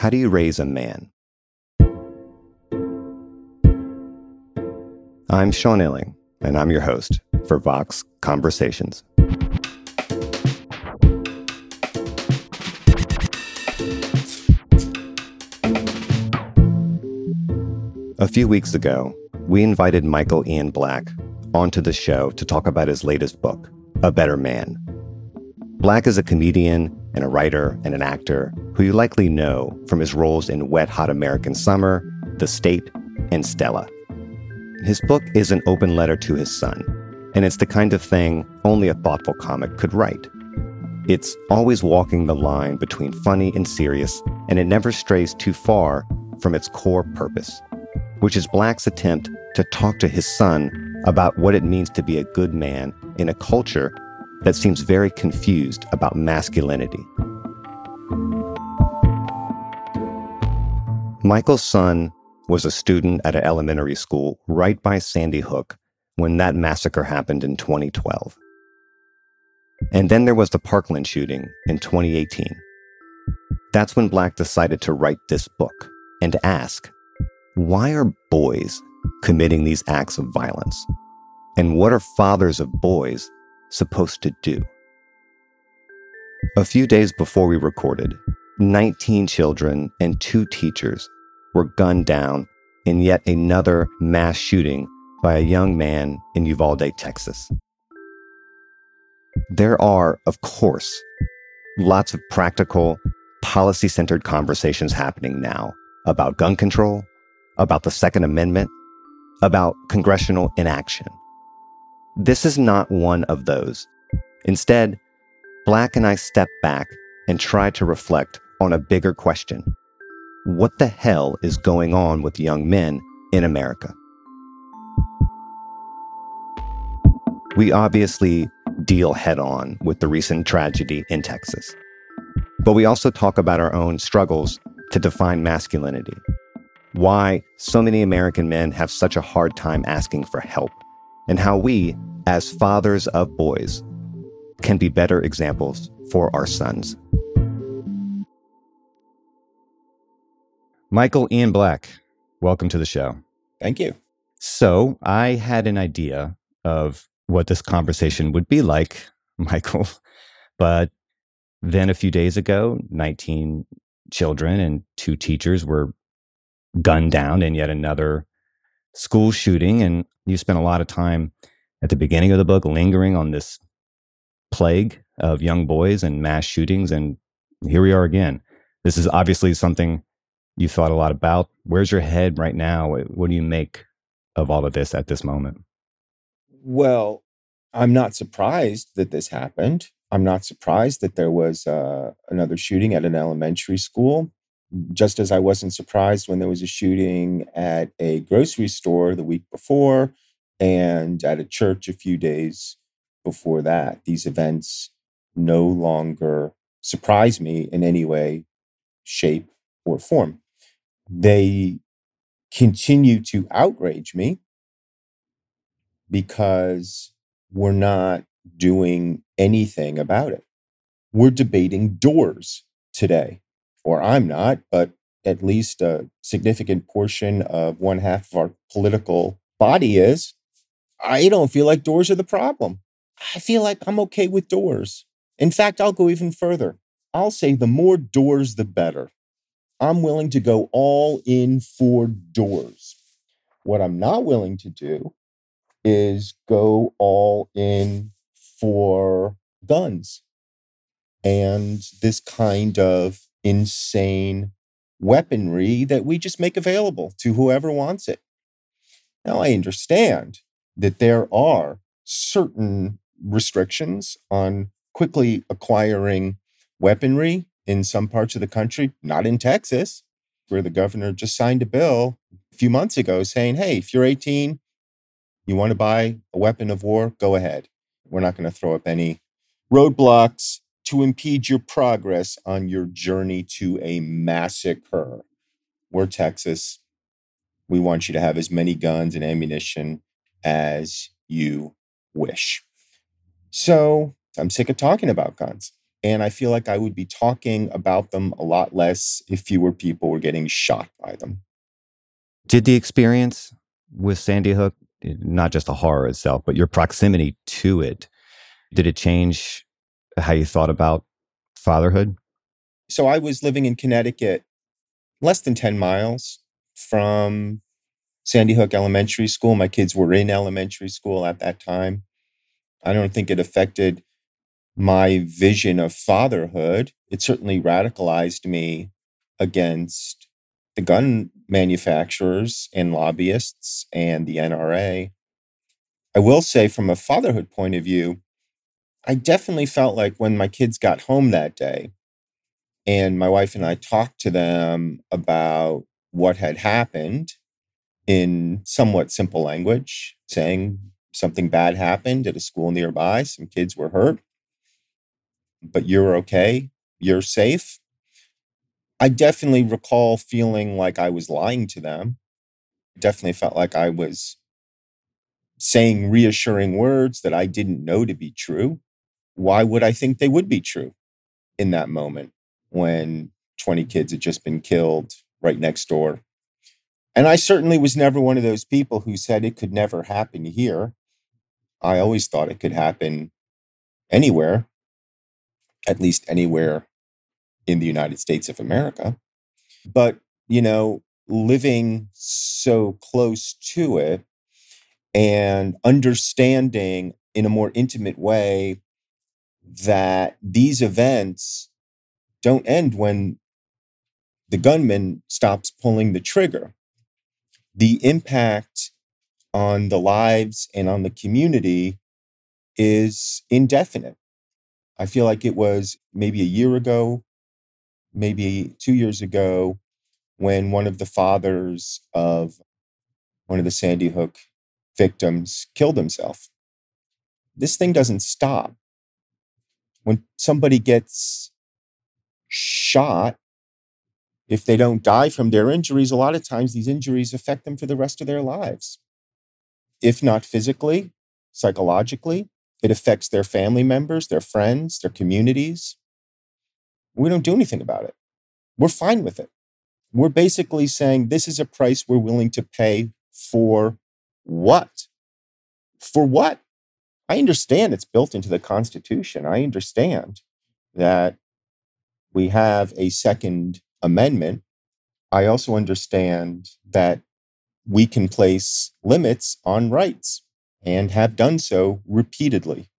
How do you raise a man? I'm Sean Illing, and I'm your host for Vox Conversations. A few weeks ago, we invited Michael Ian Black onto the show to talk about his latest book, A Better Man. Black is a comedian and a writer and an actor who you likely know from his roles in Wet Hot American Summer, The State, and Stella. His book is an open letter to his son, and it's the kind of thing only a thoughtful comic could write. It's always walking the line between funny and serious, and it never strays too far from its core purpose which is Black's attempt to talk to his son about what it means to be a good man in a culture that seems very confused about masculinity. Michael's son was a student at an elementary school right by Sandy Hook when that massacre happened in 2012. And then there was the Parkland shooting in 2018. That's when Black decided to write this book and ask why are boys committing these acts of violence? And what are fathers of boys supposed to do? A few days before we recorded, 19 children and two teachers were gunned down in yet another mass shooting by a young man in Uvalde, Texas. There are, of course, lots of practical, policy centered conversations happening now about gun control, about the Second Amendment, about congressional inaction. This is not one of those. Instead, Black and I step back and try to reflect on a bigger question What the hell is going on with young men in America? We obviously deal head on with the recent tragedy in Texas. But we also talk about our own struggles to define masculinity why so many American men have such a hard time asking for help, and how we, as fathers of boys, can be better examples for our sons. Michael Ian Black, welcome to the show. Thank you. So, I had an idea of what this conversation would be like, Michael, but then a few days ago, 19 children and two teachers were gunned down in yet another school shooting. And you spent a lot of time at the beginning of the book lingering on this plague of young boys and mass shootings. And here we are again. This is obviously something you thought a lot about. Where's your head right now? What do you make of all of this at this moment? Well, I'm not surprised that this happened. I'm not surprised that there was uh, another shooting at an elementary school just as I wasn't surprised when there was a shooting at a grocery store the week before and at a church a few days before that. These events no longer surprise me in any way, shape, or form. They continue to outrage me because we're not doing anything about it. We're debating doors today or I'm not, but at least a significant portion of one half of our political body is, I don't feel like doors are the problem. I feel like I'm okay with doors. In fact, I'll go even further. I'll say the more doors, the better. I'm willing to go all in for doors. What I'm not willing to do is go all in for guns and this kind of insane weaponry that we just make available to whoever wants it. Now, I understand that there are certain restrictions on quickly acquiring weaponry in some parts of the country, not in Texas, where the governor just signed a bill a few months ago saying, hey, if you're 18, you want to buy a weapon of war, go ahead. We're not going to throw up any roadblocks to impede your progress on your journey to a massacre. We're Texas. We want you to have as many guns and ammunition as you wish. So I'm sick of talking about guns. And I feel like I would be talking about them a lot less if fewer people were getting shot by them. Did the experience with Sandy Hook, not just the horror itself, but your proximity to it, did it change how you thought about fatherhood? So I was living in Connecticut, less than 10 miles from Sandy Hook Elementary School. My kids were in elementary school at that time. I don't think it affected my vision of fatherhood. It certainly radicalized me against the gun manufacturers and lobbyists and the NRA. I will say, from a fatherhood point of view, I definitely felt like when my kids got home that day and my wife and I talked to them about what had happened in somewhat simple language, saying something bad happened at a school nearby, some kids were hurt, but you're okay, you're safe. I definitely recall feeling like I was lying to them. Definitely felt like I was saying reassuring words that I didn't know to be true why would I think they would be true in that moment when 20 kids had just been killed right next door? And I certainly was never one of those people who said it could never happen here. I always thought it could happen anywhere, at least anywhere in the United States of America. But, you know, living so close to it and understanding in a more intimate way that these events don't end when the gunman stops pulling the trigger. The impact on the lives and on the community is indefinite. I feel like it was maybe a year ago, maybe two years ago, when one of the fathers of one of the Sandy Hook victims killed himself. This thing doesn't stop when somebody gets shot, if they don't die from their injuries, a lot of times these injuries affect them for the rest of their lives. If not physically, psychologically, it affects their family members, their friends, their communities. We don't do anything about it. We're fine with it. We're basically saying this is a price we're willing to pay for what? For what? I understand it's built into the Constitution. I understand that we have a Second Amendment. I also understand that we can place limits on rights and have done so repeatedly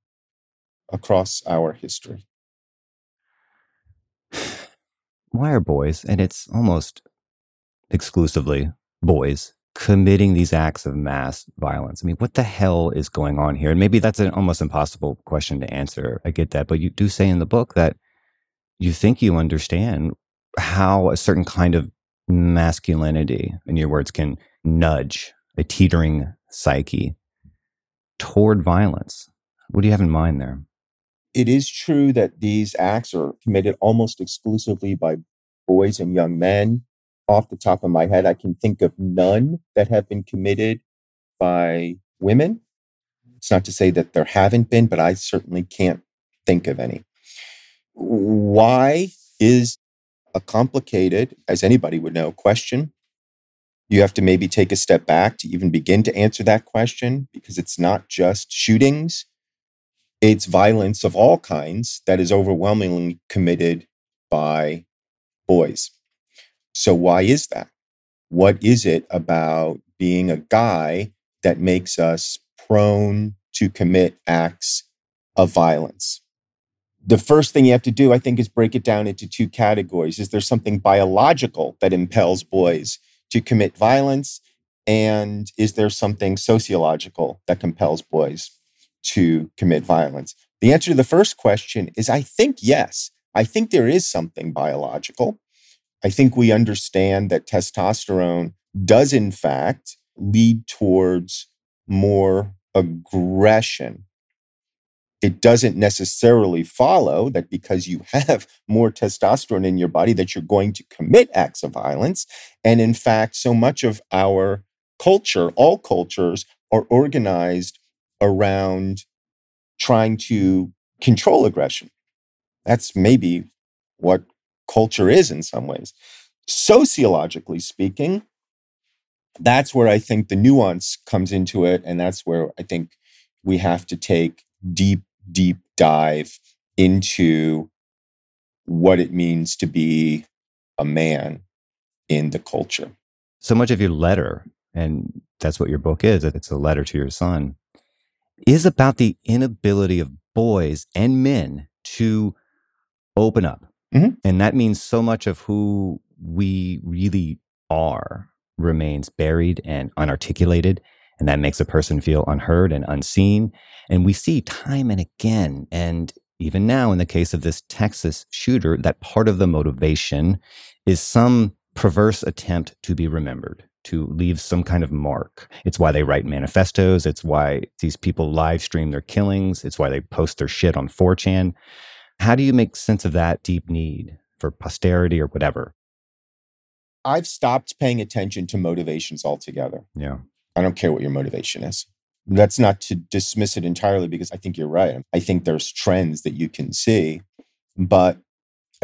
across our history. Why are boys, and it's almost exclusively boys, committing these acts of mass violence. I mean, what the hell is going on here? And maybe that's an almost impossible question to answer. I get that. But you do say in the book that you think you understand how a certain kind of masculinity, in your words, can nudge a teetering psyche toward violence. What do you have in mind there? It is true that these acts are committed almost exclusively by boys and young men off the top of my head, I can think of none that have been committed by women. It's not to say that there haven't been, but I certainly can't think of any. Why is a complicated, as anybody would know, question. You have to maybe take a step back to even begin to answer that question because it's not just shootings. it's violence of all kinds that is overwhelmingly committed by boys. So, why is that? What is it about being a guy that makes us prone to commit acts of violence? The first thing you have to do, I think, is break it down into two categories. Is there something biological that impels boys to commit violence? And is there something sociological that compels boys to commit violence? The answer to the first question is I think yes. I think there is something biological. I think we understand that testosterone does, in fact, lead towards more aggression. It doesn't necessarily follow that because you have more testosterone in your body that you're going to commit acts of violence. And in fact, so much of our culture, all cultures, are organized around trying to control aggression. That's maybe what culture is in some ways. Sociologically speaking, that's where I think the nuance comes into it. And that's where I think we have to take deep, deep dive into what it means to be a man in the culture. So much of your letter, and that's what your book is, it's a letter to your son, is about the inability of boys and men to open up. Mm-hmm. And that means so much of who we really are remains buried and unarticulated. And that makes a person feel unheard and unseen. And we see time and again, and even now in the case of this Texas shooter, that part of the motivation is some perverse attempt to be remembered, to leave some kind of mark. It's why they write manifestos. It's why these people live stream their killings. It's why they post their shit on 4chan. How do you make sense of that deep need for posterity or whatever? I've stopped paying attention to motivations altogether. Yeah. I don't care what your motivation is. That's not to dismiss it entirely because I think you're right. I think there's trends that you can see. But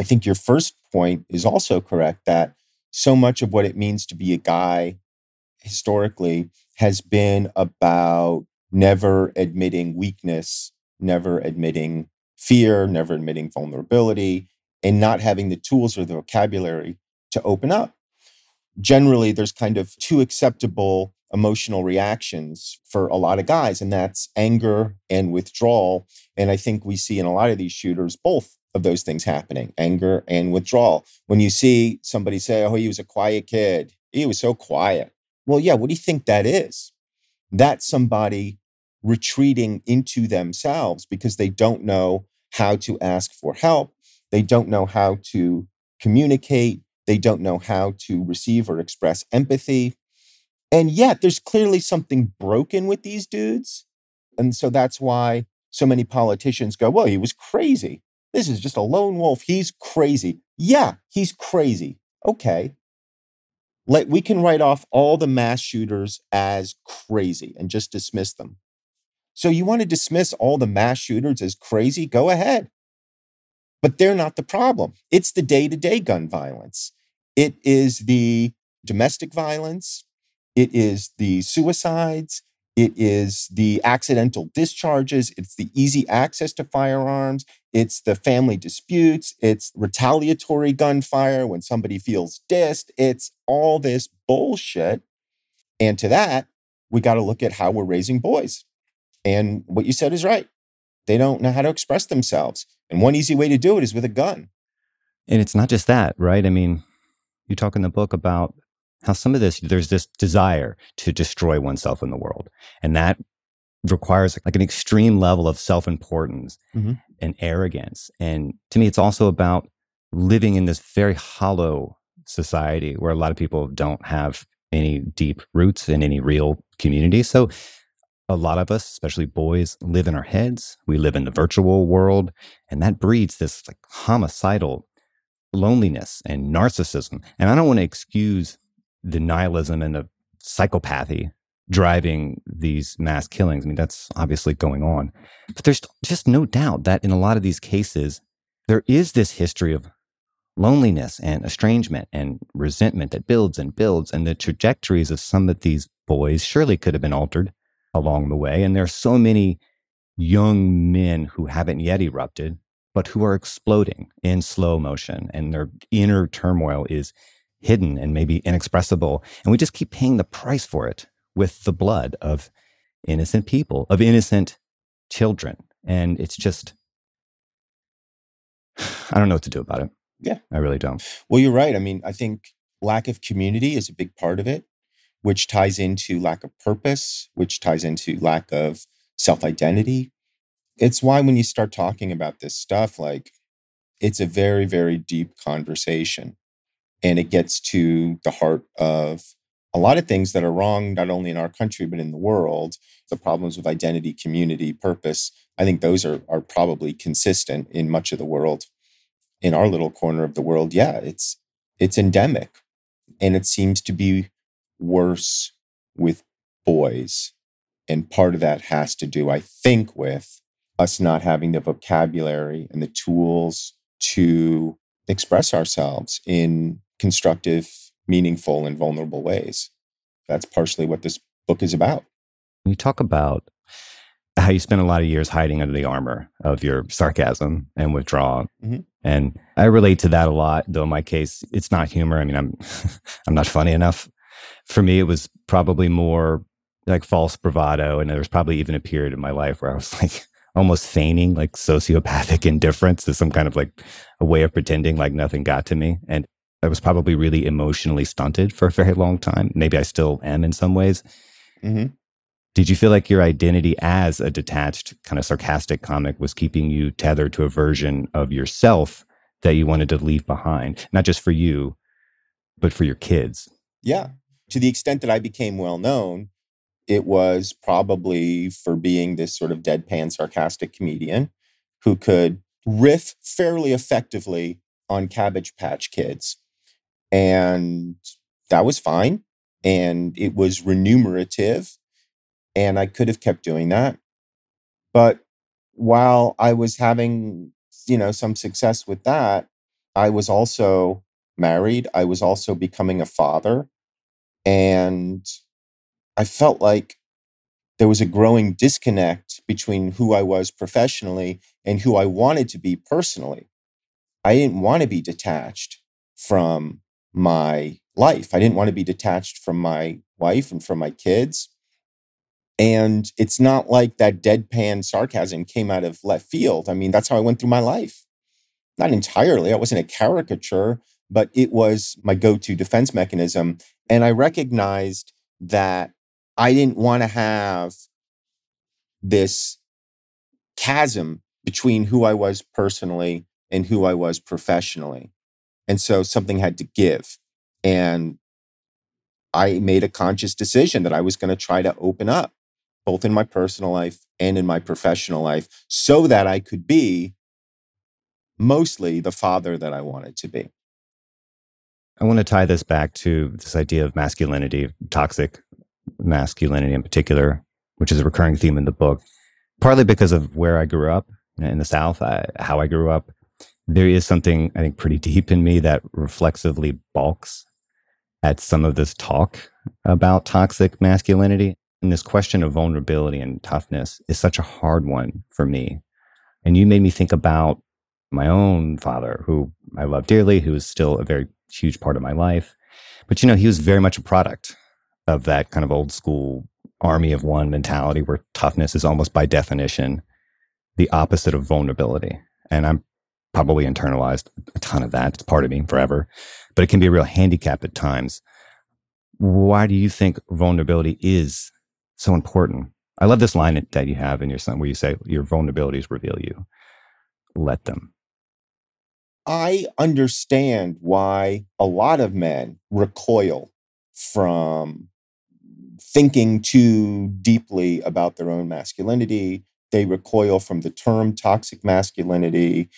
I think your first point is also correct that so much of what it means to be a guy historically has been about never admitting weakness, never admitting fear, never admitting vulnerability, and not having the tools or the vocabulary to open up. Generally, there's kind of two acceptable emotional reactions for a lot of guys, and that's anger and withdrawal. And I think we see in a lot of these shooters both of those things happening anger and withdrawal. When you see somebody say, Oh, he was a quiet kid, he was so quiet. Well, yeah, what do you think that is? That's somebody retreating into themselves because they don't know how to ask for help. They don't know how to communicate. They don't know how to receive or express empathy. And yet, there's clearly something broken with these dudes. And so that's why so many politicians go, well, he was crazy. This is just a lone wolf. He's crazy. Yeah, he's crazy. Okay. Let, we can write off all the mass shooters as crazy and just dismiss them. So you want to dismiss all the mass shooters as crazy? Go ahead. But they're not the problem. It's the day to day gun violence. It is the domestic violence. It is the suicides. It is the accidental discharges. It's the easy access to firearms. It's the family disputes. It's retaliatory gunfire when somebody feels dissed. It's all this bullshit. And to that, we got to look at how we're raising boys. And what you said is right. They don't know how to express themselves. And one easy way to do it is with a gun. And it's not just that, right? I mean, you talk in the book about how some of this, there's this desire to destroy oneself in the world. And that requires like an extreme level of self importance mm-hmm. and arrogance. And to me, it's also about living in this very hollow society where a lot of people don't have any deep roots in any real community. So a lot of us, especially boys, live in our heads. We live in the virtual world, and that breeds this like homicidal loneliness and narcissism. And I don't want to excuse the nihilism and the psychopathy driving these mass killings. I mean, that's obviously going on. But there's just no doubt that in a lot of these cases, there is this history of loneliness and estrangement and resentment that builds and builds. And the trajectories of some of these boys surely could have been altered along the way. And there are so many young men who haven't yet erupted, but who are exploding in slow motion and their inner turmoil is hidden and maybe inexpressible. And we just keep paying the price for it with the blood of innocent people, of innocent children. And it's just, I don't know what to do about it. Yeah. I really don't. Well, you're right. I mean, I think lack of community is a big part of it, which ties into lack of purpose, which ties into lack of self identity. It's why when you start talking about this stuff, like it's a very, very deep conversation. And it gets to the heart of a lot of things that are wrong, not only in our country, but in the world. The problems with identity, community, purpose. I think those are, are probably consistent in much of the world. In our little corner of the world, yeah, it's it's endemic. And it seems to be worse with boys. And part of that has to do, I think, with us not having the vocabulary and the tools to express ourselves in constructive, meaningful, and vulnerable ways. That's partially what this book is about. You talk about how you spent a lot of years hiding under the armor of your sarcasm and withdrawal. Mm-hmm. And I relate to that a lot, though in my case, it's not humor. I mean, I'm I'm not funny enough. For me, it was probably more like false bravado. And there was probably even a period in my life where I was like almost feigning like sociopathic indifference to some kind of like a way of pretending like nothing got to me. And I was probably really emotionally stunted for a very long time. Maybe I still am in some ways. Mm-hmm. Did you feel like your identity as a detached, kind of sarcastic comic was keeping you tethered to a version of yourself that you wanted to leave behind, not just for you, but for your kids? Yeah. To the extent that I became well known, it was probably for being this sort of deadpan sarcastic comedian who could riff fairly effectively on Cabbage Patch Kids. And that was fine. And it was remunerative. And I could have kept doing that. But while I was having, you know, some success with that, I was also married. I was also becoming a father. And I felt like there was a growing disconnect between who I was professionally and who I wanted to be personally. I didn't want to be detached from my life. I didn't want to be detached from my wife and from my kids. And it's not like that deadpan sarcasm came out of left field. I mean, that's how I went through my life. Not entirely, I wasn't a caricature, but it was my go to defense mechanism. And I recognized that I didn't want to have this chasm between who I was personally and who I was professionally. And so something had to give. And I made a conscious decision that I was going to try to open up both in my personal life and in my professional life so that I could be mostly the father that I wanted to be. I want to tie this back to this idea of masculinity, toxic masculinity in particular, which is a recurring theme in the book, partly because of where I grew up in the South, I, how I grew up. There is something I think pretty deep in me that reflexively balks at some of this talk about toxic masculinity. And this question of vulnerability and toughness is such a hard one for me. And you made me think about my own father, who I love dearly, who is still a very huge part of my life. But, you know, he was very much a product of that kind of old school army of one mentality where toughness is almost by definition the opposite of vulnerability. And I'm probably internalized a ton of that. It's part of me forever, but it can be a real handicap at times. Why do you think vulnerability is so important? I love this line that you have in your son where you say, Your vulnerabilities reveal you. Let them. I understand why a lot of men recoil from thinking too deeply about their own masculinity. They recoil from the term toxic masculinity.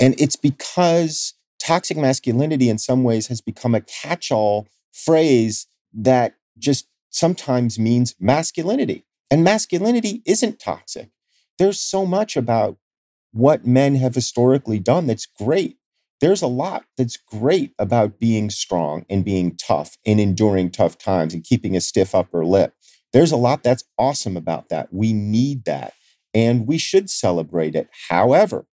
And it's because toxic masculinity, in some ways, has become a catch all phrase that just sometimes means masculinity. And masculinity isn't toxic. There's so much about what men have historically done that's great there's a lot that's great about being strong and being tough and enduring tough times and keeping a stiff upper lip. There's a lot that's awesome about that. We need that. and we should celebrate it. However,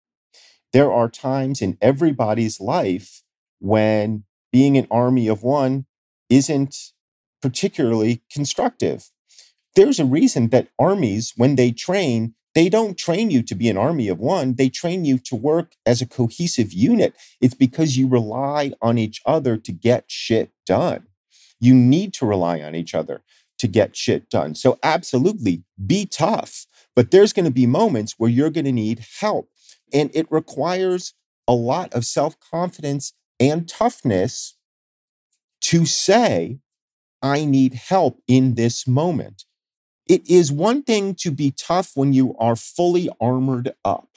there are times in everybody's life when being an army of one isn't particularly constructive. There's a reason that armies, when they train, they don't train you to be an army of one. They train you to work as a cohesive unit. It's because you rely on each other to get shit done. You need to rely on each other to get shit done. So, absolutely be tough, but there's going to be moments where you're going to need help. And it requires a lot of self confidence and toughness to say, I need help in this moment. It is one thing to be tough when you are fully armored up.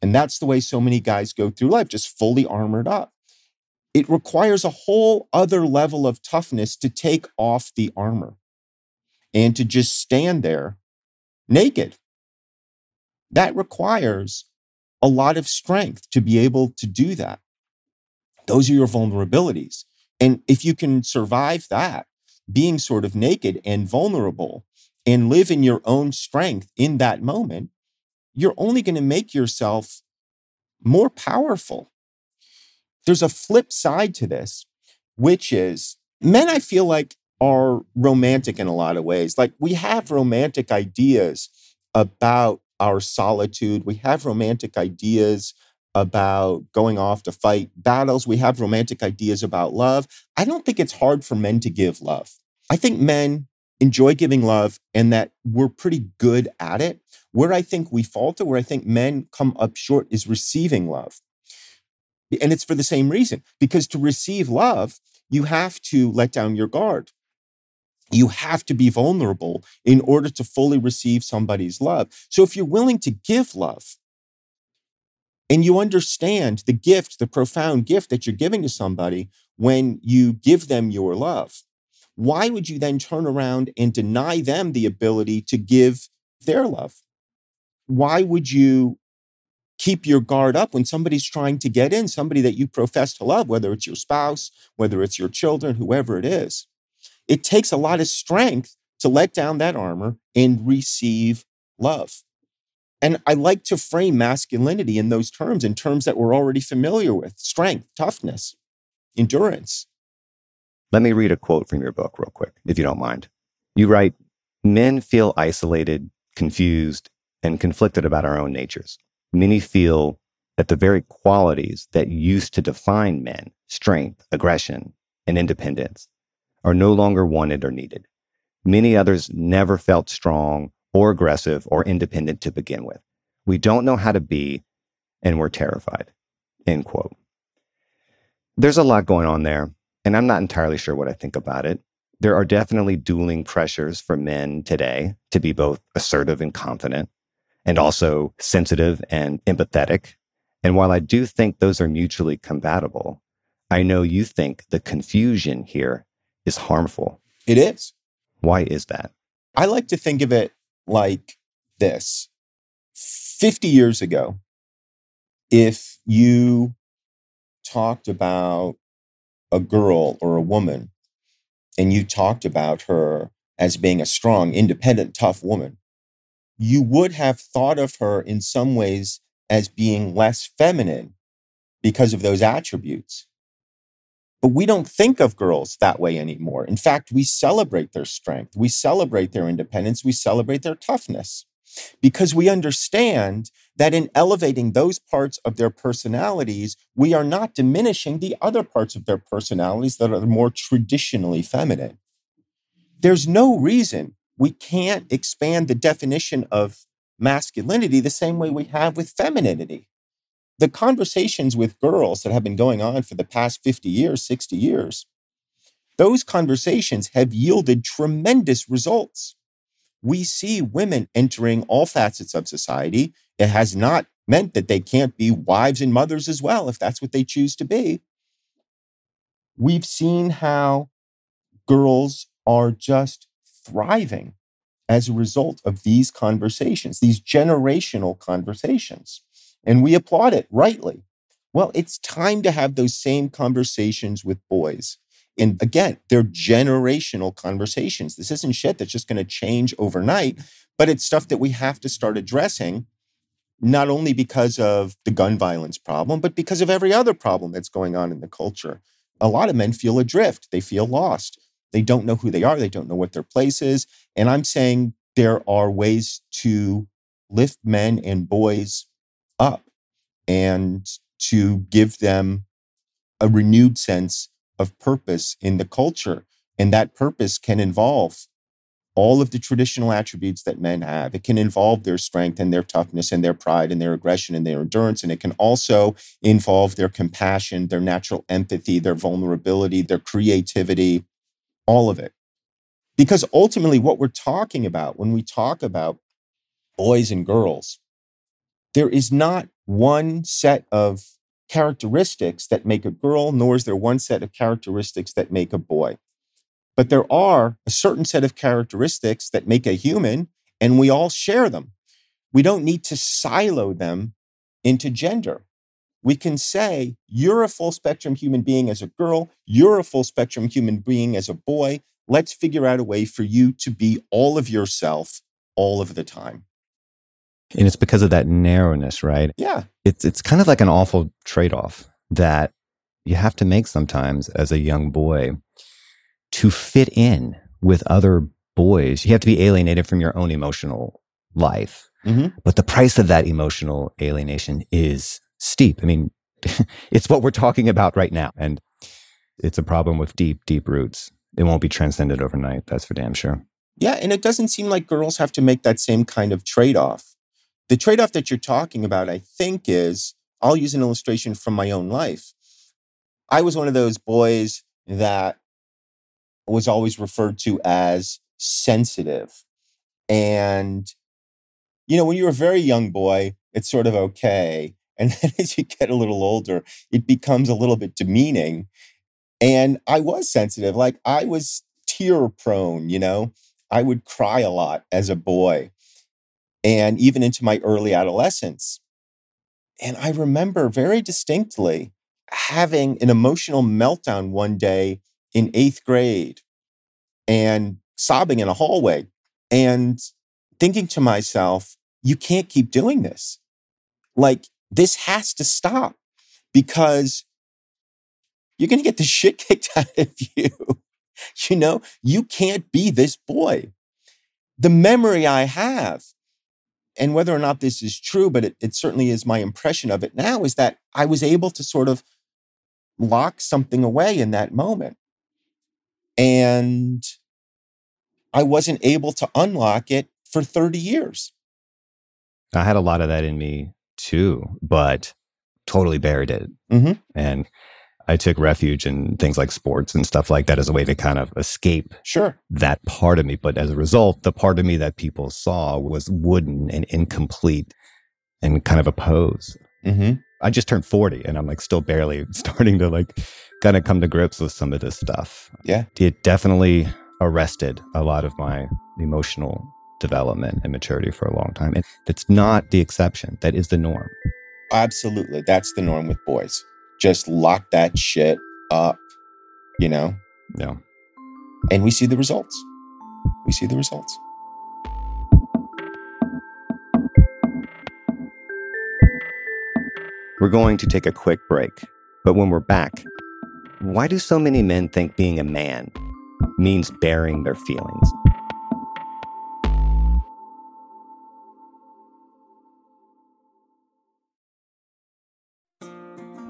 And that's the way so many guys go through life, just fully armored up. It requires a whole other level of toughness to take off the armor and to just stand there naked. That requires a lot of strength to be able to do that. Those are your vulnerabilities. And if you can survive that, being sort of naked and vulnerable, and live in your own strength in that moment, you're only going to make yourself more powerful. There's a flip side to this, which is men, I feel like, are romantic in a lot of ways. Like we have romantic ideas about our solitude, we have romantic ideas about going off to fight battles, we have romantic ideas about love. I don't think it's hard for men to give love. I think men enjoy giving love and that we're pretty good at it. Where I think we falter, where I think men come up short is receiving love. And it's for the same reason, because to receive love, you have to let down your guard. You have to be vulnerable in order to fully receive somebody's love. So if you're willing to give love and you understand the gift, the profound gift that you're giving to somebody when you give them your love, why would you then turn around and deny them the ability to give their love? Why would you keep your guard up when somebody's trying to get in, somebody that you profess to love, whether it's your spouse, whether it's your children, whoever it is? It takes a lot of strength to let down that armor and receive love. And I like to frame masculinity in those terms, in terms that we're already familiar with strength, toughness, endurance. Let me read a quote from your book, real quick, if you don't mind. You write Men feel isolated, confused, and conflicted about our own natures. Many feel that the very qualities that used to define men strength, aggression, and independence are no longer wanted or needed. Many others never felt strong or aggressive or independent to begin with. We don't know how to be, and we're terrified. End quote. There's a lot going on there, and I'm not entirely sure what I think about it. There are definitely dueling pressures for men today to be both assertive and confident, and also sensitive and empathetic. And while I do think those are mutually compatible, I know you think the confusion here is harmful. It is. Why is that? I like to think of it like this 50 years ago, if you talked about a girl or a woman and you talked about her as being a strong, independent, tough woman, you would have thought of her in some ways as being less feminine because of those attributes. But we don't think of girls that way anymore. In fact, we celebrate their strength, we celebrate their independence, we celebrate their toughness because we understand that in elevating those parts of their personalities, we are not diminishing the other parts of their personalities that are more traditionally feminine. There's no reason we can't expand the definition of masculinity the same way we have with femininity. The conversations with girls that have been going on for the past 50 years, 60 years, those conversations have yielded tremendous results we see women entering all facets of society. It has not meant that they can't be wives and mothers as well, if that's what they choose to be. We've seen how girls are just thriving as a result of these conversations, these generational conversations. And we applaud it rightly. Well, it's time to have those same conversations with boys. And again, they're generational conversations. This isn't shit that's just going to change overnight, But it's stuff that we have to start addressing, not only because of the gun violence problem, but because of every other problem that's going on in the culture. A lot of men feel adrift, they feel lost. They don't know who they are, they don't know what their place is. And I'm saying there are ways to lift men and boys up and to give them a renewed sense of purpose in the culture. And that purpose can involve all of the traditional attributes that men have. It can involve their strength and their toughness and their pride and their aggression and their endurance. And it can also involve their compassion, their natural empathy, their vulnerability, their creativity, all of it. Because ultimately, what we're talking about when we talk about boys and girls, there is not one set of characteristics that make a girl, nor is there one set of characteristics that make a boy. But there are a certain set of characteristics that make a human, and we all share them. We don't need to silo them into gender. We can say, you're a full spectrum human being as a girl, you're a full spectrum human being as a boy. Let's figure out a way for you to be all of yourself all of the time. And it's because of that narrowness, right? Yeah. It's it's kind of like an awful trade-off that you have to make sometimes as a young boy to fit in with other boys. You have to be alienated from your own emotional life. Mm-hmm. But the price of that emotional alienation is steep. I mean, it's what we're talking about right now. And it's a problem with deep, deep roots. It won't be transcended overnight. That's for damn sure. Yeah. And it doesn't seem like girls have to make that same kind of trade off. The trade off that you're talking about, I think, is I'll use an illustration from my own life. I was one of those boys that was always referred to as sensitive. And, you know, when you're a very young boy, it's sort of okay. And then as you get a little older, it becomes a little bit demeaning. And I was sensitive. Like I was tear prone, you know, I would cry a lot as a boy and even into my early adolescence. And I remember very distinctly having an emotional meltdown one day in eighth grade and sobbing in a hallway and thinking to myself, you can't keep doing this. Like, this has to stop because you're going to get the shit kicked out of you. you know, you can't be this boy. The memory I have, and whether or not this is true, but it, it certainly is my impression of it now, is that I was able to sort of lock something away in that moment. And I wasn't able to unlock it for 30 years. I had a lot of that in me too, but totally buried it. Mm-hmm. And I took refuge in things like sports and stuff like that as a way to kind of escape Sure. that part of me. But as a result, the part of me that people saw was wooden and incomplete and kind of a pose. Mm-hmm. I just turned 40 and I'm like still barely starting to like kind of come to grips with some of this stuff. Yeah. It definitely arrested a lot of my emotional development and maturity for a long time. And that's not the exception. That is the norm. Absolutely. That's the norm with boys. Just lock that shit up, you know? Yeah. And we see the results. We see the results. We're going to take a quick break. But when we're back, why do so many men think being a man means bearing their feelings?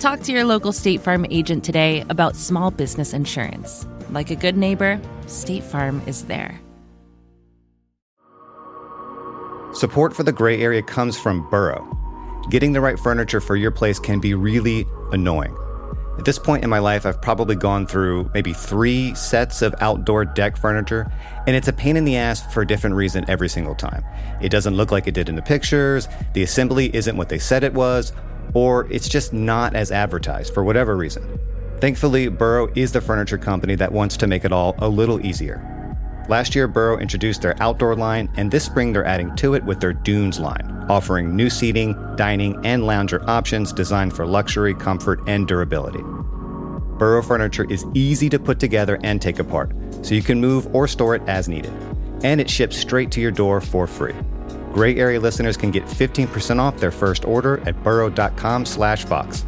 Talk to your local State Farm agent today about small business insurance. Like a good neighbor, State Farm is there. Support for the gray area comes from Burrow. Getting the right furniture for your place can be really annoying. At this point in my life, I've probably gone through maybe three sets of outdoor deck furniture, and it's a pain in the ass for a different reason every single time. It doesn't look like it did in the pictures, the assembly isn't what they said it was, or it's just not as advertised for whatever reason. Thankfully, Burrow is the furniture company that wants to make it all a little easier. Last year, Burrow introduced their outdoor line, and this spring they're adding to it with their Dunes line, offering new seating, dining, and lounger options designed for luxury, comfort, and durability. Burrow furniture is easy to put together and take apart, so you can move or store it as needed. And it ships straight to your door for free. Gray Area listeners can get 15% off their first order at burrow.com slash box.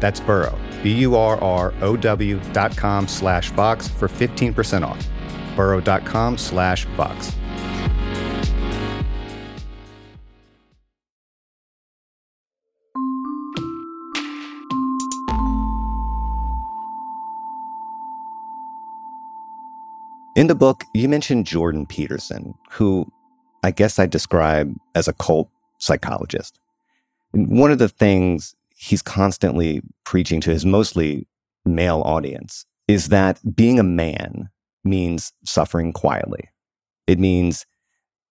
That's Burrow, B-U-R-R-O-W dot com slash box for 15% off. burrow.com slash box. In the book, you mentioned Jordan Peterson, who I guess I describe as a cult psychologist. And one of the things he's constantly preaching to his mostly male audience is that being a man means suffering quietly. It means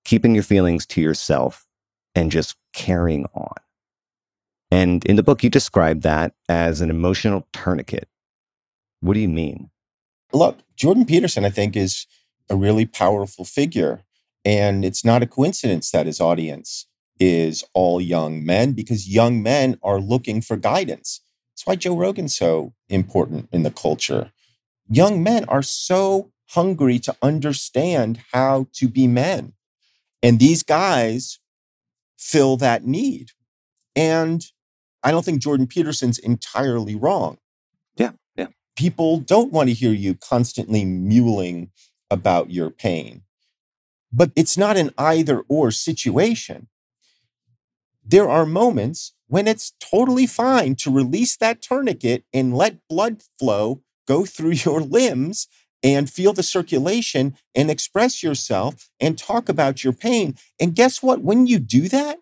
keeping your feelings to yourself and just carrying on. And in the book, you describe that as an emotional tourniquet. What do you mean? Look, Jordan Peterson, I think, is a really powerful figure. And it's not a coincidence that his audience is all young men because young men are looking for guidance. That's why Joe Rogan's so important in the culture. Young men are so hungry to understand how to be men. And these guys fill that need. And I don't think Jordan Peterson's entirely wrong. Yeah, yeah. People don't want to hear you constantly mewling about your pain. But it's not an either or situation. There are moments when it's totally fine to release that tourniquet and let blood flow go through your limbs and feel the circulation and express yourself and talk about your pain. And guess what? When you do that,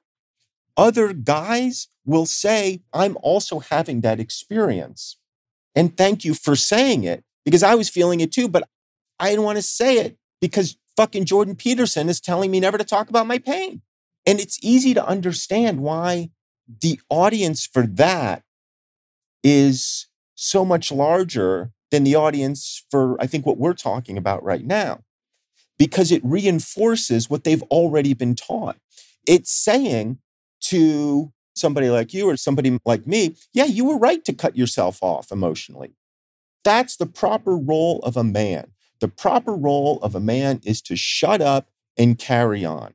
other guys will say, I'm also having that experience. And thank you for saying it because I was feeling it too, but I didn't want to say it because fucking Jordan Peterson is telling me never to talk about my pain. And it's easy to understand why the audience for that is so much larger than the audience for, I think, what we're talking about right now, because it reinforces what they've already been taught. It's saying to somebody like you or somebody like me, yeah, you were right to cut yourself off emotionally. That's the proper role of a man. The proper role of a man is to shut up and carry on.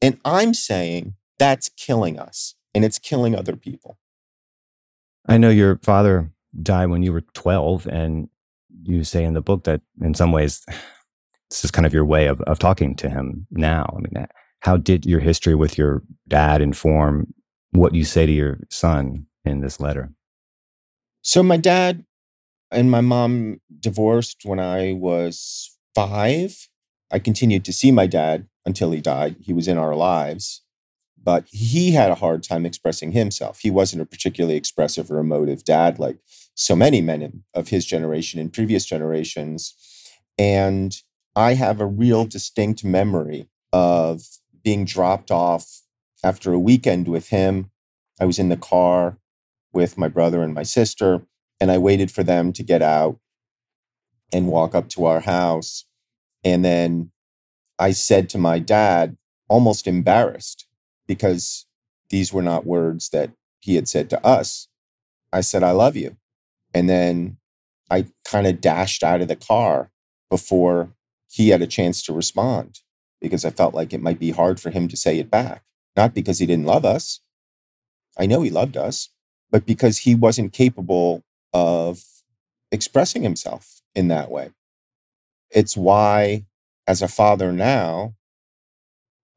And I'm saying that's killing us and it's killing other people. I know your father died when you were 12, and you say in the book that in some ways, this is kind of your way of, of talking to him now. I mean, how did your history with your dad inform what you say to your son in this letter? So, my dad and my mom divorced when I was five. I continued to see my dad until he died. He was in our lives, but he had a hard time expressing himself. He wasn't a particularly expressive or emotive dad like so many men of his generation and previous generations. And I have a real distinct memory of being dropped off after a weekend with him. I was in the car with my brother and my sister and I waited for them to get out and walk up to our house. And then I said to my dad, almost embarrassed, because these were not words that he had said to us. I said, I love you. And then I kind of dashed out of the car before he had a chance to respond because I felt like it might be hard for him to say it back. Not because he didn't love us. I know he loved us, but because he wasn't capable of expressing himself in that way. It's why, as a father now,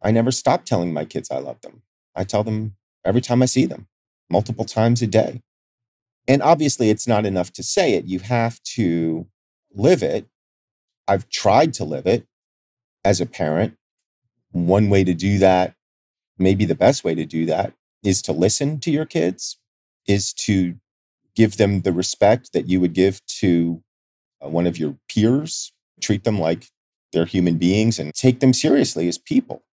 I never stop telling my kids I love them. I tell them every time I see them, multiple times a day. And obviously, it's not enough to say it. You have to live it. I've tried to live it as a parent. One way to do that, maybe the best way to do that, is to listen to your kids, is to give them the respect that you would give to uh, one of your peers, treat them like they're human beings and take them seriously as people.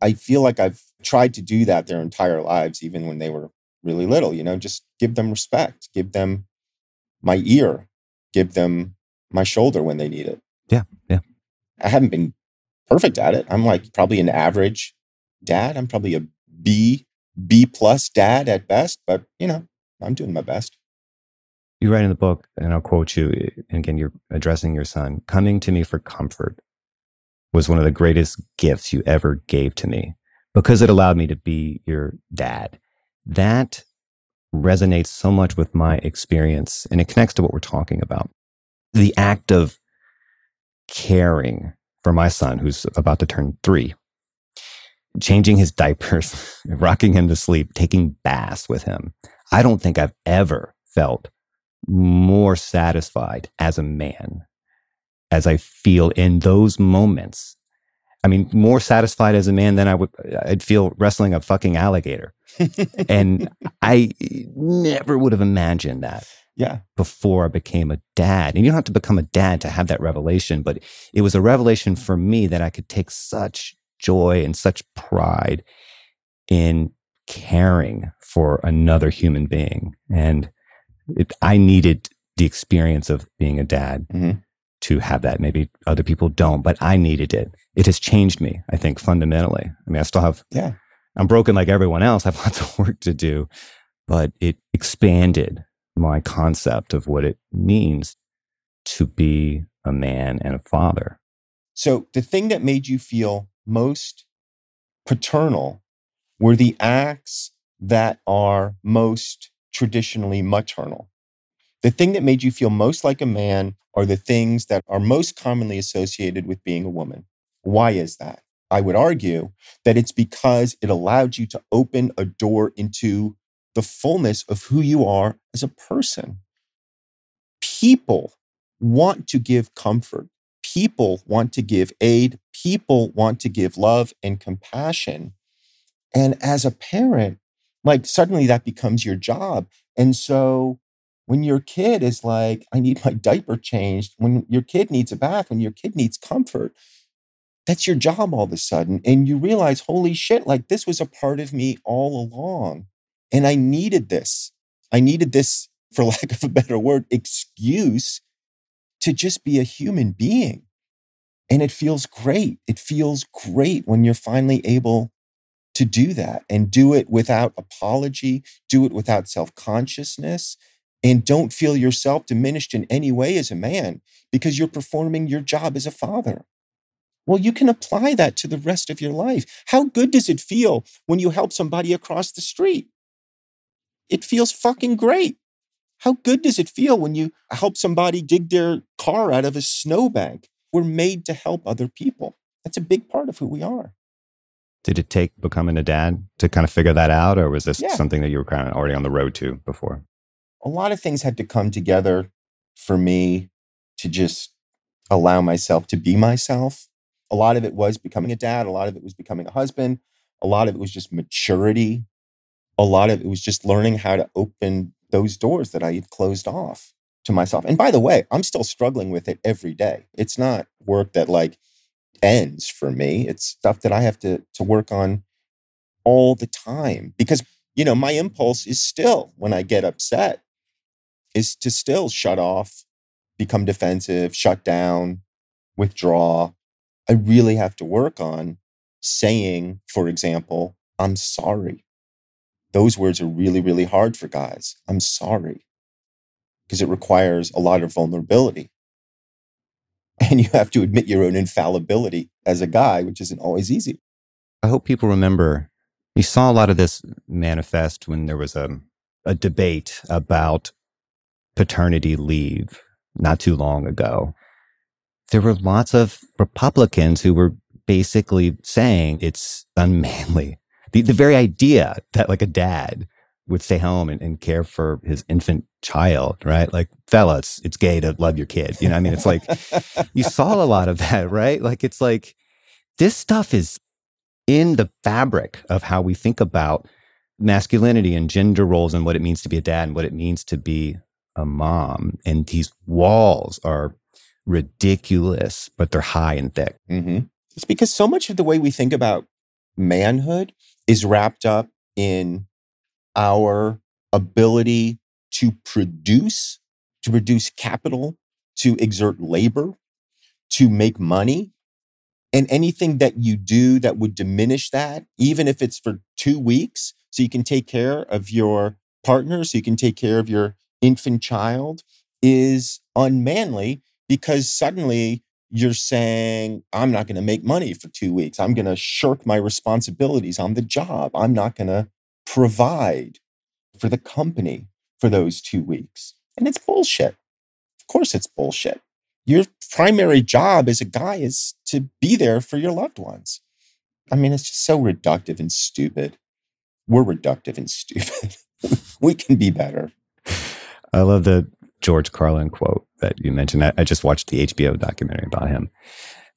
I feel like I've tried to do that their entire lives, even when they were really little, you know, just give them respect, give them my ear, give them my shoulder when they need it. Yeah. Yeah. I haven't been perfect at it. I'm like probably an average dad. I'm probably a B, B plus dad at best, but you know, I'm doing my best. You write in the book, and I'll quote you, and again, you're addressing your son coming to me for comfort was one of the greatest gifts you ever gave to me because it allowed me to be your dad. That resonates so much with my experience and it connects to what we're talking about. The act of caring for my son, who's about to turn three, changing his diapers, rocking him to sleep, taking baths with him. I don't think I've ever felt more satisfied as a man as I feel in those moments. I mean, more satisfied as a man than I would, I'd feel wrestling a fucking alligator. and I never would have imagined that. Yeah. Before I became a dad. And you don't have to become a dad to have that revelation, but it was a revelation for me that I could take such joy and such pride in caring for another human being. And it, I needed the experience of being a dad mm-hmm. to have that. Maybe other people don't, but I needed it. It has changed me, I think, fundamentally. I mean, I still have, yeah, I'm broken like everyone else. I have lots of work to do, but it expanded my concept of what it means to be a man and a father. So the thing that made you feel most paternal were the acts that are most traditionally maternal. The thing that made you feel most like a man are the things that are most commonly associated with being a woman. Why is that? I would argue that it's because it allowed you to open a door into the fullness of who you are as a person. People want to give comfort. People want to give aid. People want to give love and compassion. And as a parent, like suddenly that becomes your job. And so when your kid is like, I need my diaper changed, when your kid needs a bath, when your kid needs comfort, that's your job all of a sudden. And you realize, holy shit, like this was a part of me all along. And I needed this. I needed this, for lack of a better word, excuse to just be a human being. And it feels great. It feels great when you're finally able to do that and do it without apology, do it without self consciousness, and don't feel yourself diminished in any way as a man because you're performing your job as a father. Well, you can apply that to the rest of your life. How good does it feel when you help somebody across the street? It feels fucking great. How good does it feel when you help somebody dig their car out of a snowbank? We're made to help other people. That's a big part of who we are. Did it take becoming a dad to kind of figure that out, or was this yeah. something that you were kind of already on the road to before? A lot of things had to come together for me to just allow myself to be myself. A lot of it was becoming a dad, a lot of it was becoming a husband, a lot of it was just maturity. A lot of it was just learning how to open those doors that I had closed off to myself. And by the way, I'm still struggling with it every day. It's not work that like ends for me. It's stuff that I have to to work on all the time because you know, my impulse is still when I get upset is to still shut off, become defensive, shut down, withdraw. I really have to work on saying, for example, I'm sorry. Those words are really, really hard for guys. I'm sorry. Because it requires a lot of vulnerability. and you have to admit your own infallibility as a guy, which isn't always easy. I hope people remember you saw a lot of this manifest when there was a, a debate about paternity leave not too long ago. There were lots of Republicans who were basically saying it's unmanly. The, the very idea that like a dad would stay home and, and care for his infant child, right? Like, fella, it's, it's gay to love your kid. You know, I mean, it's like you saw a lot of that, right? Like, it's like this stuff is in the fabric of how we think about masculinity and gender roles and what it means to be a dad and what it means to be a mom. And these walls are ridiculous, but they're high and thick. Mm-hmm. It's because so much of the way we think about manhood is wrapped up in our ability to produce, to produce capital, to exert labor, to make money. And anything that you do that would diminish that, even if it's for two weeks, so you can take care of your partner, so you can take care of your infant child, is unmanly because suddenly you're saying, I'm not going to make money for two weeks. I'm going to shirk my responsibilities on the job. I'm not going to provide for the company for those two weeks. And it's bullshit. Of course, it's bullshit. Your primary job as a guy is to be there for your loved ones. I mean, it's just so reductive and stupid. We're reductive and stupid. we can be better. I love the George Carlin quote that you mentioned. I, I just watched the HBO documentary about him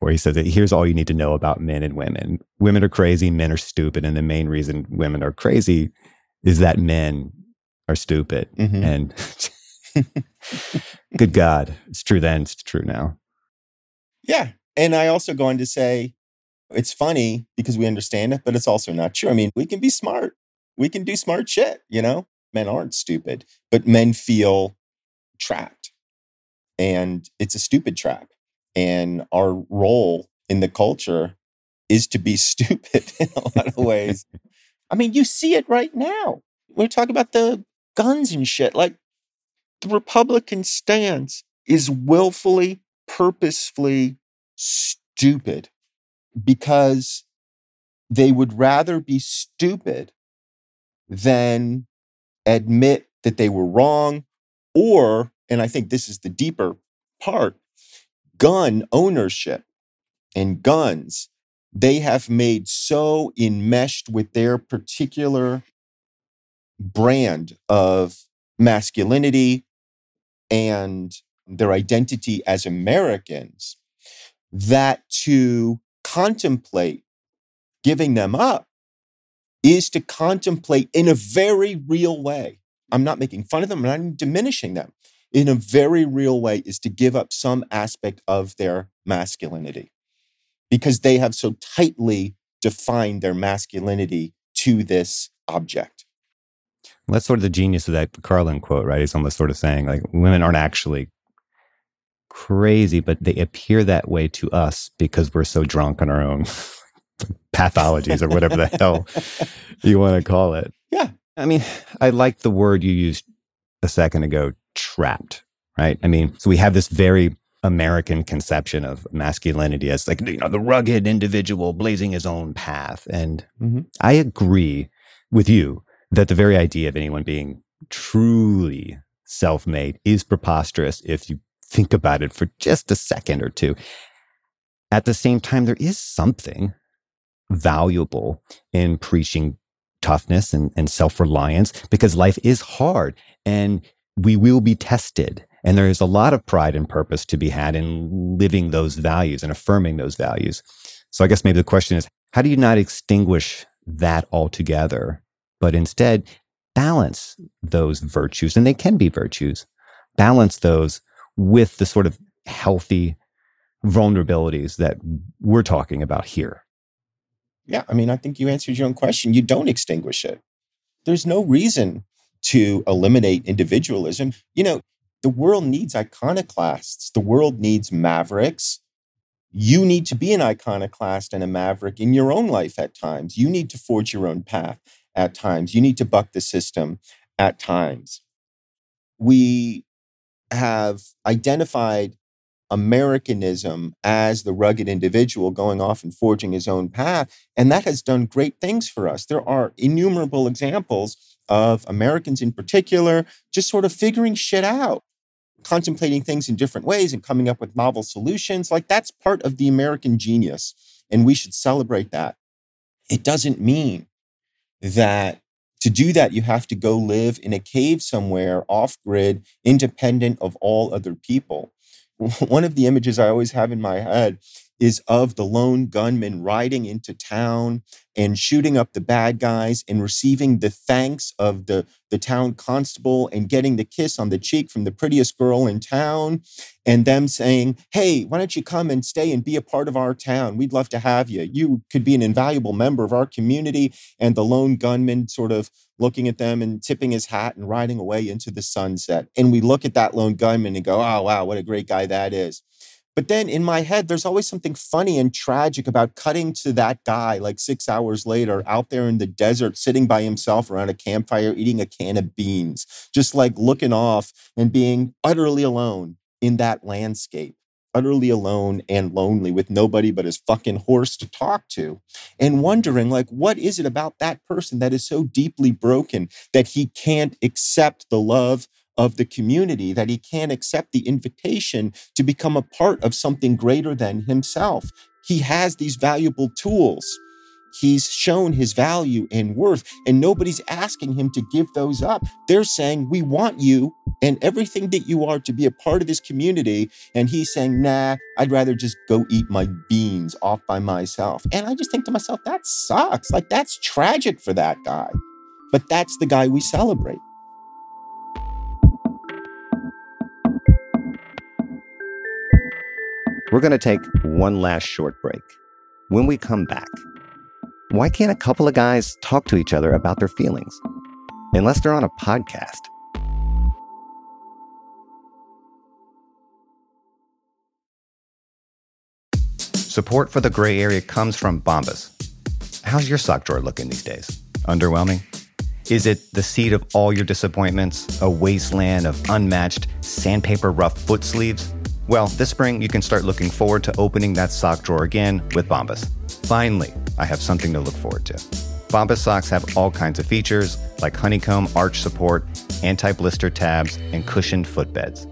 where he says that here's all you need to know about men and women. Women are crazy, men are stupid. And the main reason women are crazy is that men are stupid. Mm-hmm. And good God, it's true then, it's true now. Yeah. And I also go on to say it's funny because we understand it, but it's also not true. I mean, we can be smart, we can do smart shit, you know? Men aren't stupid, but men feel trapped. And it's a stupid trap. And our role in the culture is to be stupid in a lot of ways. I mean, you see it right now. We're talking about the guns and shit. Like the Republican stance is willfully, purposefully stupid because they would rather be stupid than admit that they were wrong or, and I think this is the deeper part, gun ownership and guns, they have made so enmeshed with their particular brand of masculinity and their identity as Americans that to contemplate giving them up is to contemplate in a very real way I'm not making fun of them, I'm not diminishing them. In a very real way, is to give up some aspect of their masculinity because they have so tightly defined their masculinity to this object. Well, that's sort of the genius of that Carlin quote, right? He's almost sort of saying like women aren't actually crazy, but they appear that way to us because we're so drunk on our own pathologies or whatever the hell you want to call it. Yeah. I mean, I like the word you used a second ago, trapped, right? I mean, so we have this very American conception of masculinity as like, you know, the rugged individual blazing his own path. And mm-hmm. I agree with you that the very idea of anyone being truly self made is preposterous if you think about it for just a second or two. At the same time, there is something valuable in preaching toughness and, and self reliance because life is hard and we will be tested. And there is a lot of pride and purpose to be had in living those values and affirming those values. So I guess maybe the question is how do you not extinguish that altogether, but instead balance those virtues? And they can be virtues, balance those with the sort of healthy vulnerabilities that we're talking about here. Yeah, I mean, I think you answered your own question. You don't extinguish it. There's no reason to eliminate individualism. You know, the world needs iconoclasts, the world needs mavericks. You need to be an iconoclast and a maverick in your own life at times. You need to forge your own path at times. You need to buck the system at times. We have identified Americanism as the rugged individual going off and forging his own path. And that has done great things for us. There are innumerable examples of Americans in particular just sort of figuring shit out, contemplating things in different ways and coming up with novel solutions. Like that's part of the American genius. And we should celebrate that. It doesn't mean that to do that, you have to go live in a cave somewhere off grid, independent of all other people one of the images I always have in my head is of the lone gunman riding into town and shooting up the bad guys and receiving the thanks of the, the town constable and getting the kiss on the cheek from the prettiest girl in town and them saying, Hey, why don't you come and stay and be a part of our town? We'd love to have you. You could be an invaluable member of our community. And the lone gunman sort of looking at them and tipping his hat and riding away into the sunset. And we look at that lone gunman and go, Oh, wow, what a great guy that is. But then in my head, there's always something funny and tragic about cutting to that guy like six hours later out there in the desert, sitting by himself around a campfire, eating a can of beans, just like looking off and being utterly alone in that landscape, utterly alone and lonely with nobody but his fucking horse to talk to, and wondering, like, what is it about that person that is so deeply broken that he can't accept the love of the community, that he can't accept the invitation to become a part of something greater than himself. He has these valuable tools. He's shown his value and worth, and nobody's asking him to give those up. They're saying, We want you and everything that you are to be a part of this community. And he's saying, Nah, I'd rather just go eat my beans off by myself. And I just think to myself, That sucks. Like, that's tragic for that guy. But that's the guy we celebrate. We're going to take one last short break. When we come back, why can't a couple of guys talk to each other about their feelings? Unless they're on a podcast. Support for the gray area comes from Bombas. How's your sock drawer looking these days? Underwhelming? Is it the seat of all your disappointments? A wasteland of unmatched sandpaper rough foot sleeves? Well, this spring you can start looking forward to opening that sock drawer again with Bombas. Finally, I have something to look forward to. Bombas socks have all kinds of features like honeycomb arch support, anti blister tabs, and cushioned footbeds.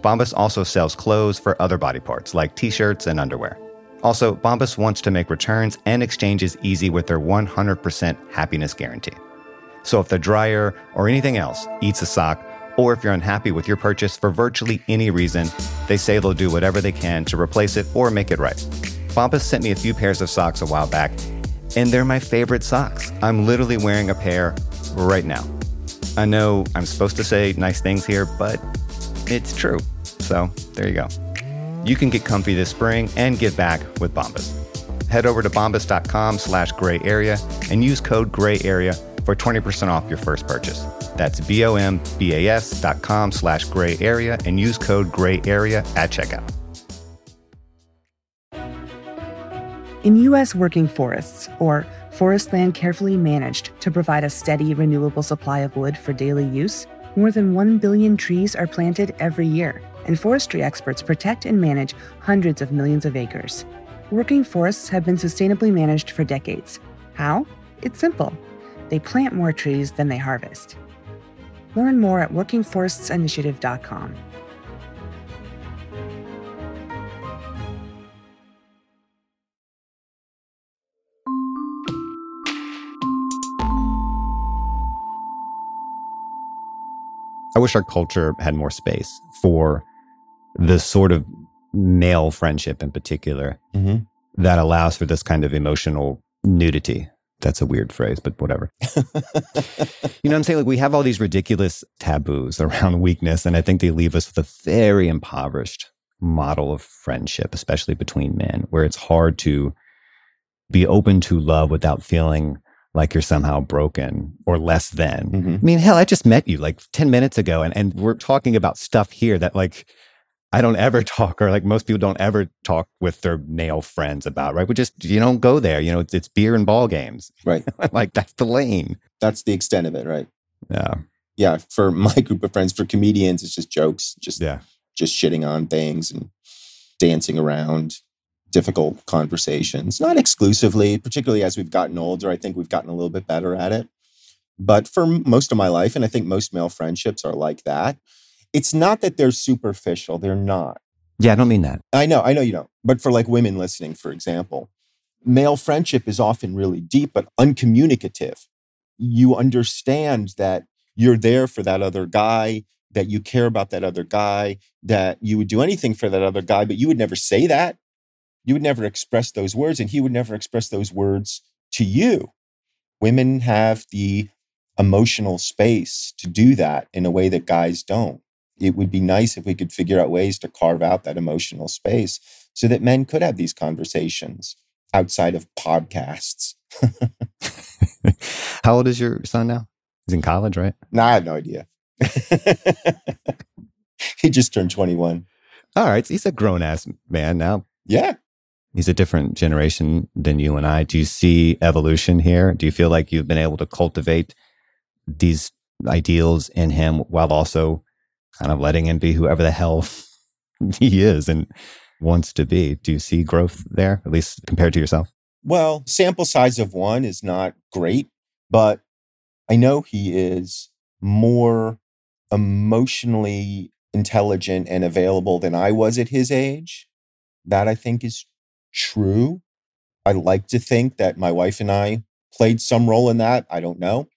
Bombas also sells clothes for other body parts like t shirts and underwear. Also, Bombas wants to make returns and exchanges easy with their 100% happiness guarantee. So if the dryer or anything else eats a sock, or if you're unhappy with your purchase for virtually any reason, they say they'll do whatever they can to replace it or make it right. Bombas sent me a few pairs of socks a while back, and they're my favorite socks. I'm literally wearing a pair right now. I know I'm supposed to say nice things here, but it's true. So there you go. You can get comfy this spring and give back with Bombas. Head over to bombas.com slash gray area and use code gray area for 20% off your first purchase. That's B-O-M-B-A-S dot com slash gray area and use code gray area at checkout. In U.S. working forests, or forest land carefully managed to provide a steady, renewable supply of wood for daily use, more than 1 billion trees are planted every year, and forestry experts protect and manage hundreds of millions of acres. Working forests have been sustainably managed for decades. How? It's simple. They plant more trees than they harvest. Learn more at workingforestsinitiative.com. I wish our culture had more space for the sort of male friendship in particular Mm-hmm. that allows for this kind of emotional nudity. That's a weird phrase, but whatever. You know what I'm saying? Like we have all these ridiculous taboos around weakness, and I think they leave us with a very impoverished model of friendship, especially between men, where it's hard to be open to love without feeling like you're somehow broken or less than. Mhm. I mean, hell, I just met you like 10 minutes ago and, and we're talking about stuff here that like I don't ever talk or like most people don't ever talk with their male friends about, right? We just, you don't go there. You know, it's, it's beer and ball games. Right. like that's the lane. That's the extent of it, right? Yeah. Yeah. For my group of friends, for comedians, it's just jokes, just Yeah. just shitting on things and dancing around difficult conversations. Not exclusively, particularly as we've gotten older. I think we've gotten a little bit better at it. But for most of my life, and I think most male friendships are like that, it's not that they're superficial. They're not. Yeah. I don't mean that. I know, I know you don't. But for like women listening, for example, male friendship is often really deep, but uncommunicative. You understand that you're there for that other guy, that you care about that other guy, that you would do anything for that other guy, but you would never say that. you would never express those words, and he would never express those words to you. Women have the emotional space to do that in a way that guys don't. It would be nice if we could figure out ways to carve out that emotional space so that men could have these conversations outside of podcasts. How old is your son now? He's in college, right? No, I have no idea. he just turned 21. All right. So he's a grown ass man now. Yeah. He's a different generation than you and I. Do you see evolution here? Do you feel like you've been able to cultivate these ideals in him while also kind of letting him be whoever the hell he is and wants to be? Do you see growth there, at least compared to yourself? Well, sample size of one is not great, but I know he is more emotionally intelligent and available than I was at his age. That I think is true. I like to think that my wife and I played some role in that. I don't know.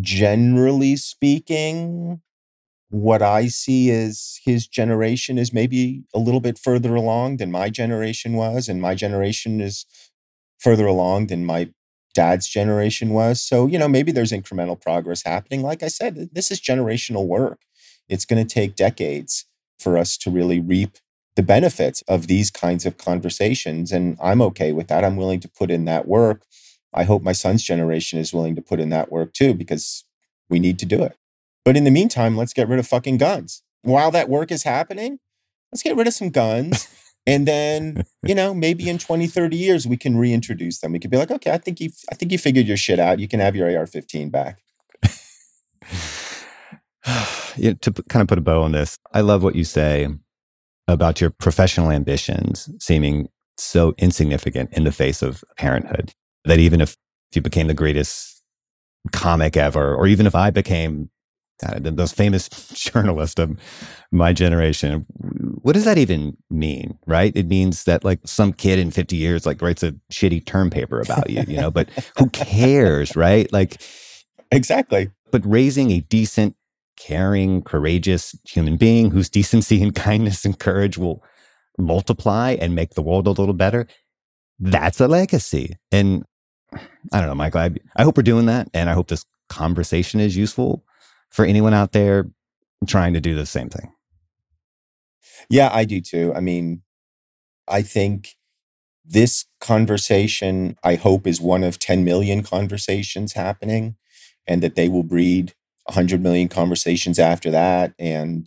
Generally speaking, what I see is his generation is maybe a little bit further along than my generation was, and my generation is further along than my dad's generation was. So, you know, maybe there's incremental progress happening. Like I said, this is generational work. It's going to take decades for us to really reap the benefits of these kinds of conversations. And I'm okay with that. I'm willing to put in that work. I hope my son's generation is willing to put in that work too, because we need to do it. But in the meantime, let's get rid of fucking guns. While that work is happening, let's get rid of some guns. and then, you know, maybe in 20, 30 years, we can reintroduce them. We could be like, okay, I think you I think you figured your shit out. You can have your AR-15 back. yeah, to kind of put a bow on this, I love what you say about your professional ambitions seeming so insignificant in the face of parenthood that even if you became the greatest comic ever, or even if I became The famous journalist of my generation, what does that even mean, right? It means that like some kid in 50 years like writes a shitty term paper about you, you know, but who cares, right? Like Exactly. But raising a decent caring, courageous human being whose decency and kindness and courage will multiply and make the world a little better. That's a legacy. And I don't know, Michael, I, I hope we're doing that. And I hope this conversation is useful for anyone out there trying to do the same thing. Yeah, I do too. I mean, I think this conversation, I hope, is one of 10 million conversations happening and that they will breed 100 million conversations after that. And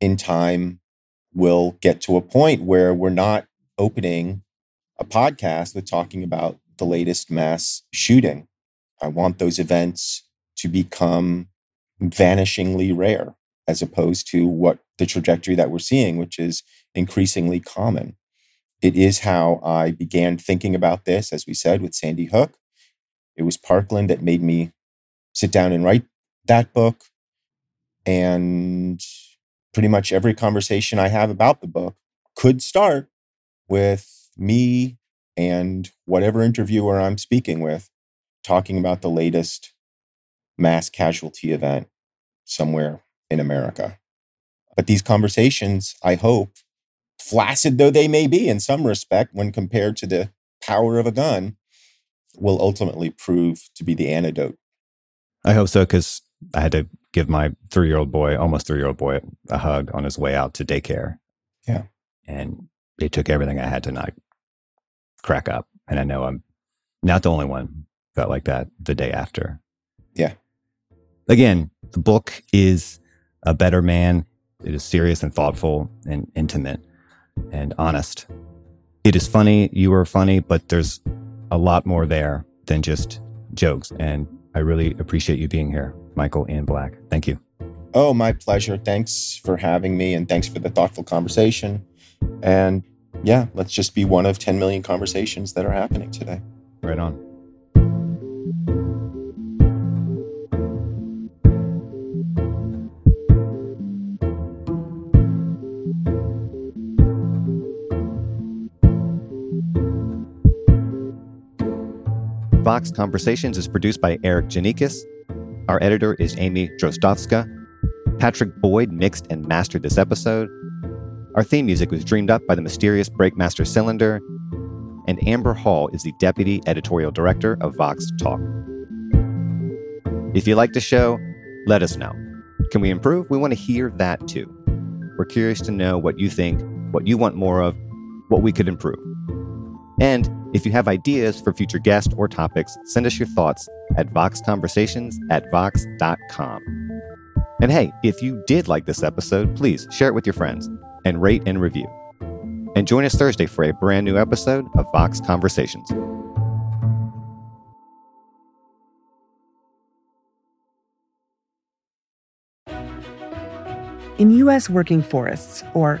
in time, we'll get to a point where we're not opening a podcast with talking about the latest mass shooting. I want those events to become vanishingly rare as opposed to what the trajectory that we're seeing, which is increasingly common. It is how I began thinking about this, as we said, with Sandy Hook. It was Parkland that made me sit down and write that book. And pretty much every conversation I have about the book could start with me and whatever interviewer I'm speaking with talking about the latest mass casualty event somewhere in America. But these conversations, I hope, flaccid though they may be in some respect when compared to the power of a gun, will ultimately prove to be the antidote. I hope so, because I had to give my three year old boy, almost three year old boy, a hug on his way out to daycare. Yeah. And it took everything I had to not crack up. And I know I'm not the only one felt like that the day after. Yeah. Again, the book is A Better Man. It is serious and thoughtful and intimate and honest. It is funny. You are funny, but there's a lot more there than just jokes. And I really appreciate you being here, Michael Ian Black. Thank you. Oh, my pleasure. Thanks for having me and thanks for the thoughtful conversation. And yeah, let's just be one of 10 million conversations that are happening today. Right on. Vox Conversations is produced by Erikk Geannikis. Our editor is Amy Drozdowska. Patrick Boyd mixed and mastered this episode. Our theme music was dreamed up by the mysterious Breakmaster Cylinder, and Amber Hall is the deputy editorial director of Vox Talk. If you like the show, let us know. Can we improve? We want to hear that too. We're curious to know what you think, what you want more of, what we could improve. And if you have ideas for future guests or topics, send us your thoughts at voxconversations at vox.com. And hey, if you did like this episode, please share it with your friends and rate and review. And join us Thursday for a brand new episode of Vox Conversations. In U.S. working forests, or